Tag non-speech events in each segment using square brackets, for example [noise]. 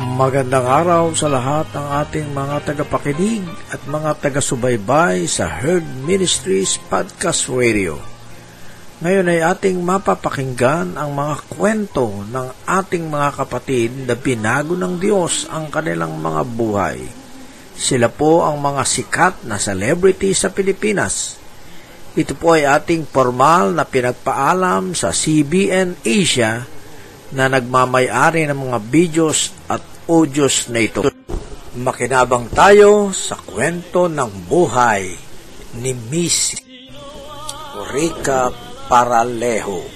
Magandang araw sa lahat ng ating mga tagapakinig at mga taga-subaybay sa Herd Ministries Podcast Radio. Ngayon ay ating mapapakinggan ang mga kwento ng ating mga kapatid na binago ng Diyos ang kanilang mga buhay. Sila po ang mga sikat na celebrity sa Pilipinas. Ito po ay ating formal na pinagpaalam sa CBN Asia na nagmamayari ng mga videos at audios na ito. Makinabang tayo sa kwento ng buhay ni Miss Rica Paralejo.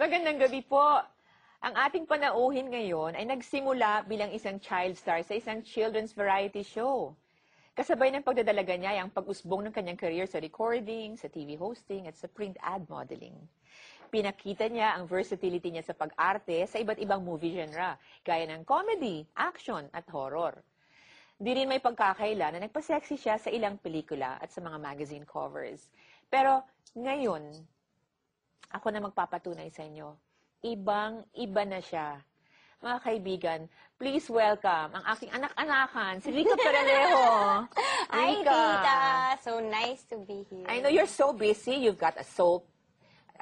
Magandang gabi po. Ang ating panauhin ngayon ay nagsimula bilang isang child star sa isang children's variety show. Kasabay ng pagdadalaga niya ay ang pag-usbong ng kanyang career sa recording, sa TV hosting, at sa print ad modeling. Pinakita niya ang versatility niya sa pag-arte sa iba't ibang movie genre, gaya ng comedy, action, at horror. Di rin may pagkakaila na nagpa-sexy siya sa ilang pelikula at sa mga magazine covers. Pero ngayon, ako na magpapatunay sa inyo, ibang-iba na siya. Mga kaibigan, please welcome ang aking anak-anakan, si Rica Peralejo. [laughs] Hi, Rica. Tita. So nice to be here. I know you're so busy. You've got a soap,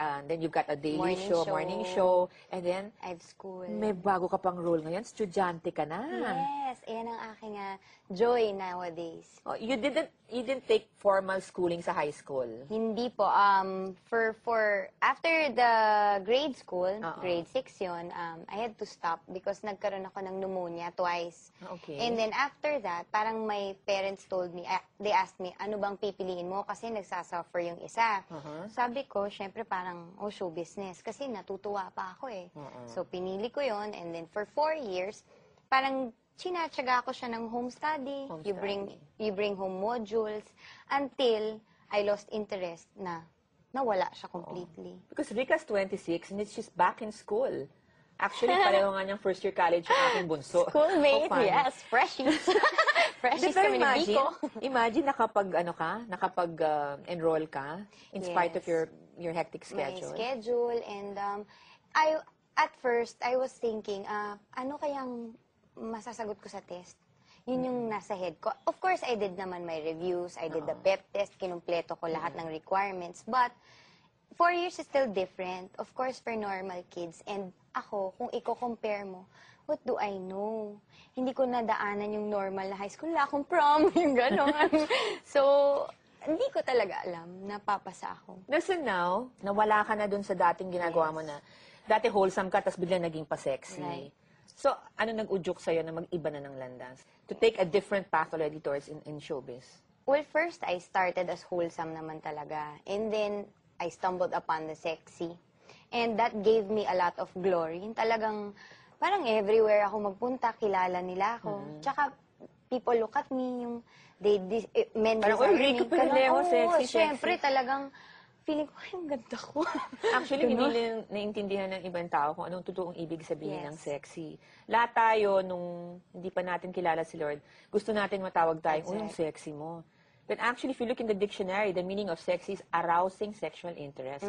and then you've got a daily Morning show, show. morning show, and then I have school. may bago ka pang role ngayon. Estudyante ka na. Yes, ayan ang aking ah, joy nowadays. Oh, you didn't you didn't take formal schooling sa high school. Hindi po, um, for, for, after the grade school, Oo. grade 6 yun, um, I had to stop because nagkaroon ako ng pneumonia twice. Okay. And then after that, parang my parents told me, ah, they asked me, ano bang pipiliin mo? Kasi nagsasuffer yung isa. Uh-huh. Sabi ko, syempre parang, oh, show business. Kasi natutuwa pa ako eh. So, pinili ko yon And then for four years, parang chinatsaga ko siya ng home study. Home you bring you bring home modules until I lost interest na nawala siya completely. Because Rica's 26 and she's back in school. Actually, pareho nga niyang first year college yung aking bunso. Schoolmate, Oh, yes, freshies. [laughs] freshies Pero kami ni imagine, Biko. imagine nakapag ano ka, nakapag uh, enroll ka in spite of Yes. your your hectic My schedule. schedule and um, I at first I was thinking, ah, ano kayang masasagot ko sa test? Yun yung nasa head ko. Of course, I did naman my reviews, I did the pep test, kinumpleto ko lahat ng requirements, but four years is still different. Of course, for normal kids. And ako, kung i-compare mo, what do I know? Hindi ko nadaanan yung normal na high school. Wala akong prom, [laughs] yung gano'n. [laughs] so, hindi ko talaga alam na papasa ako. So now, nawala ka na dun sa dating ginagawa mo na, dati wholesome ka, tapos biglang naging pa-sexy. Right. So, ano nag-udyok sa'yo na mag-iba na ng landas? To take a different path already towards in, in showbiz? Well, first, I started as wholesome naman talaga. And then, I stumbled upon the sexy. And that gave me a lot of glory. Yung talagang, parang everywhere ako magpunta, kilala nila ako. Mm-hmm. Tsaka, people look at me, yung, they, dis, eh, men Parang, "Uy, Rico me." Ganun, Perelejo, oo, sexy, syempre, sexy. talagang, feeling ko, ay, ang ganda ko. [laughs] Actually, hindi nila naiintindihan ng ibang tao kung anong totoong ibig sabihin Yes. ng sexy. Lahat tayo, nung hindi pa natin kilala si Lord, gusto natin matawag tayong, oh, yung sexy mo. But actually, if you look in the dictionary, the meaning of sexy is arousing sexual interest.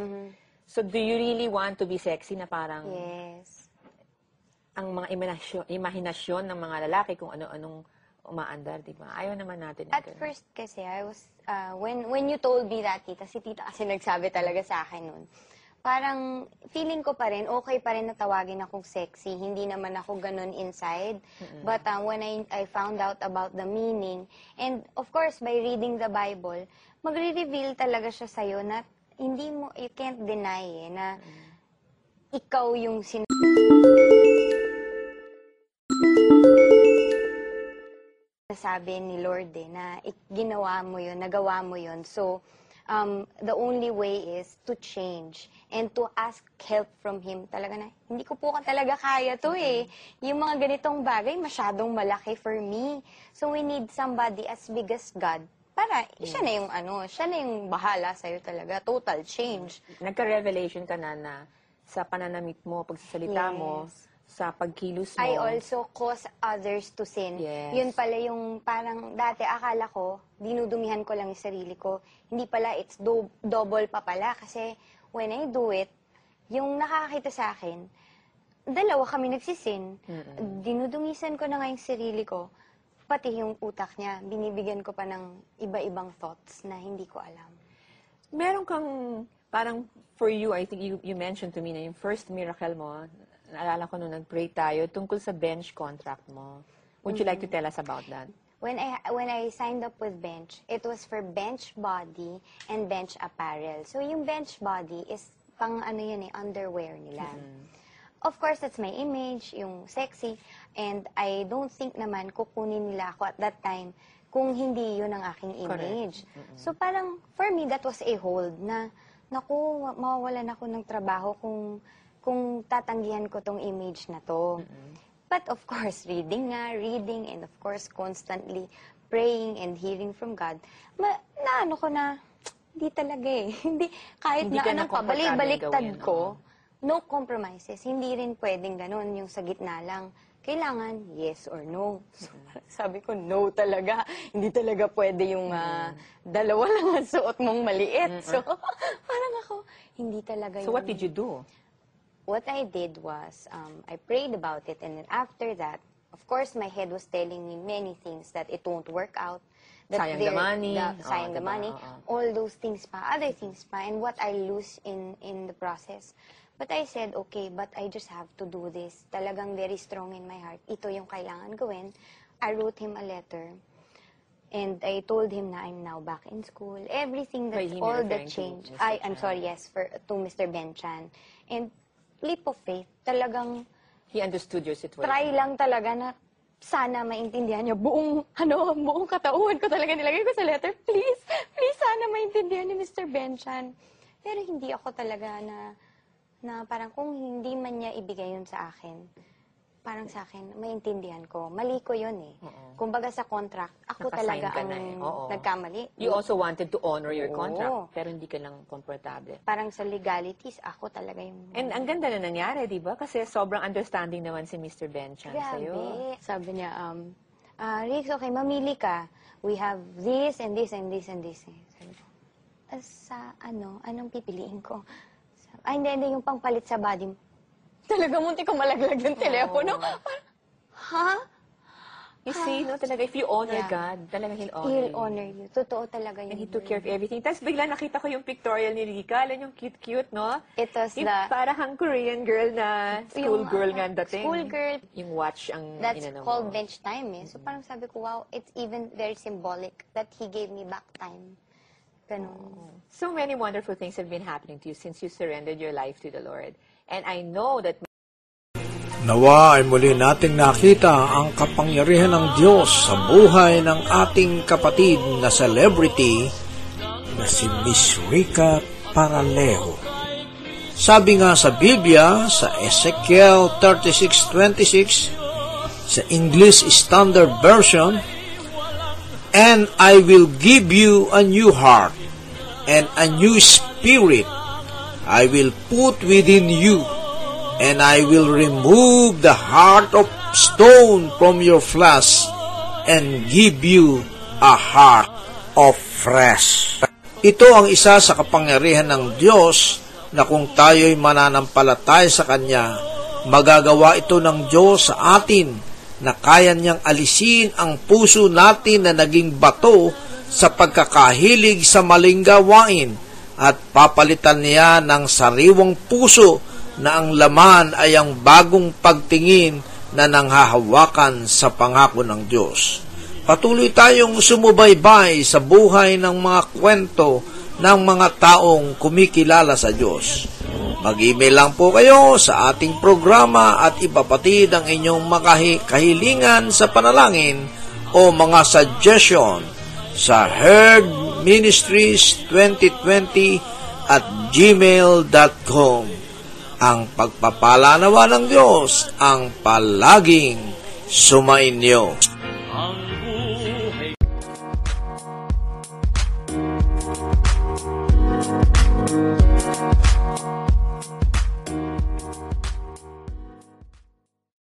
So, do you really want to be sexy na parang yes. ang mga imahinasyon, imahinasyon ng mga lalaki kung ano-anong umaandar, di ba? Ayaw naman natin. ng At ganun. first kasi, I was, uh, when, when you told me that, tita, si tita kasi nagsabi talaga sa akin nun, parang feeling ko pa rin, okay pa rin na tawagin akong sexy. Hindi naman ako ganun inside. But uh, when I, I found out about the meaning, and of course, by reading the Bible, magre-reveal talaga siya sa'yo na hindi mo, you can't deny eh, na ikaw yung sin sabi ni Lord eh, na ik- ginawa mo yun, nagawa mo yun. So, um, the only way is to change and to ask help from Him. Talaga na, hindi ko po ka talaga kaya to eh. Yung mga ganitong bagay, masyadong malaki for me. So, we need somebody as big as God para siya na yung ano, siya na yung bahala sa'yo talaga. Total change. Nagka-revelation ka na na sa pananamit mo, pagsasalita mo, Yes. sa pagkilos mo. I also cause others to sin. Yes. Yun pala yung parang dati akala ko, dinudumihan ko lang yung sarili ko. Hindi pala, it's do- double pa pala. Kasi when I do it, yung nakakita sa akin, dalawa kami nagsisin. Dinudungisan ko na nga yung sarili ko. Pati yung utak niya, binibigyan ko pa ng iba-ibang thoughts na hindi ko alam. Meron kang, parang for you, I think you, you mentioned to me na yung first miracle mo, naalala ko nung nag-pray tayo, tungkol sa bench contract mo. Would you like to tell us about that? When I when I signed up with Bench, it was for bench body and bench apparel. So yung bench body is pang ano yun eh, underwear nila. Of course, that's my image, yung sexy. And I don't think naman kukunin nila ako at that time kung hindi yun ang aking image. So parang, for me, that was a hold na, naku, mawawalan ako ng trabaho kung, kung tatanggihan ko tong image na to. But of course, reading nga, reading, and of course, constantly praying and hearing from God, ma, na ano ko na, hindi talaga eh. [laughs] hindi, kahit Hindi na ka anong pabalik-baliktad ko, no compromises. Hindi rin pwedeng ganun, yung sa gitna lang. Kailangan yes or no. So, [laughs] sabi ko, no talaga. Hindi talaga pwede yung ah, dalawa lang ang suot mong maliit. So, [laughs] parang ako, hindi talaga So yun what did you do? what I did was um, I prayed about it, and then after that, of course, my head was telling me many things that it won't work out. Sayang the money. the- Oo, sayang the diba? money. Oo. All those things pa, other things pa, and what I lose in in the process. But I said, okay, but I just have to do this. Talagang very strong in my heart. Ito yung kailangan gawin. I wrote him a letter. And I told him na I'm now back in school. Everything that's all the change. I, I'm sorry, yes, for to Mr. Ben Chan. And leap of faith, talagang He understood your situation. try lang talaga na sana maintindihan niya buong, ano, buong katauhan ko talaga nilagay ko sa letter. Please, please sana maintindihan ni Mr. Ben Chan. Pero hindi ako talaga na, na parang kung hindi man niya ibigay yun sa akin, parang sa akin, maintindihan ko. Mali ko yun eh. Kumbaga sa contract, ako Nakasign talaga ka ang na eh. Oo. nagkamali. You also wanted to honor your Oo. contract, pero hindi ka lang komportable. Parang sa legalities, ako talaga yung... And ang ganda na nangyari, di ba? Kasi sobrang understanding naman si Mr. Ben Chan Grabe. sa'yo. Sabi niya, um, ah, Riggs, okay, mamili ka. We have this and this and this and this. Sabi ko, "Ah, sa ano, anong pipiliin ko? Sabi, Ay, hindi, hindi, yung pangpalit sa body mo. [laughs] Talaga, munti ko malaglag yung telepono. Parang, Ha? You see, no, talaga, if you honor Yeah. God, talaga He'll honor He'll you. honor you. Totoo talaga yun. And He took care of everything. Tapos bigla nakita ko yung pictorial ni Rika. Alam yung cute-cute, no? It was Yung the... parang Korean girl na school Yung, girl ah, nga ang dating. school girl. Yung watch ang That's inano mo. called bench time eh. So parang sabi ko, wow, it's even very symbolic that he gave me back time. Ganun. So many wonderful things have been happening to you since you surrendered your life to the Lord. And I know that Nawa ay muli nating nakita ang kapangyarihan ng Diyos sa buhay ng ating kapatid na celebrity na si Miss Rika Paralejo. Sabi nga sa Biblia sa Ezekiel 36:26 sa English Standard Version, And I will give you a new heart and a new spirit I will put within you and I will remove the heart of stone from your flesh and give you a heart of flesh. Ito ang isa sa kapangyarihan ng Diyos na kung tayo'y mananampalataya sa Kanya, magagawa ito ng Diyos sa atin na kaya niyang alisin ang puso natin na naging bato sa pagkakahilig sa maling gawain at papalitan niya ng sariwang puso na ang laman ay ang bagong pagtingin na nanghahawakan sa pangako ng Diyos. Patuloy tayong sumubaybay sa buhay ng mga kwento ng mga taong kumikilala sa Diyos. Mag-email lang po kayo sa ating programa at ipapatid ang inyong makahi- kahilingan sa panalangin o mga suggestion sa Herd Ministries 2020 at gmail.com. Ang pagpapala nawa ng Diyos ang palaging sumainyo.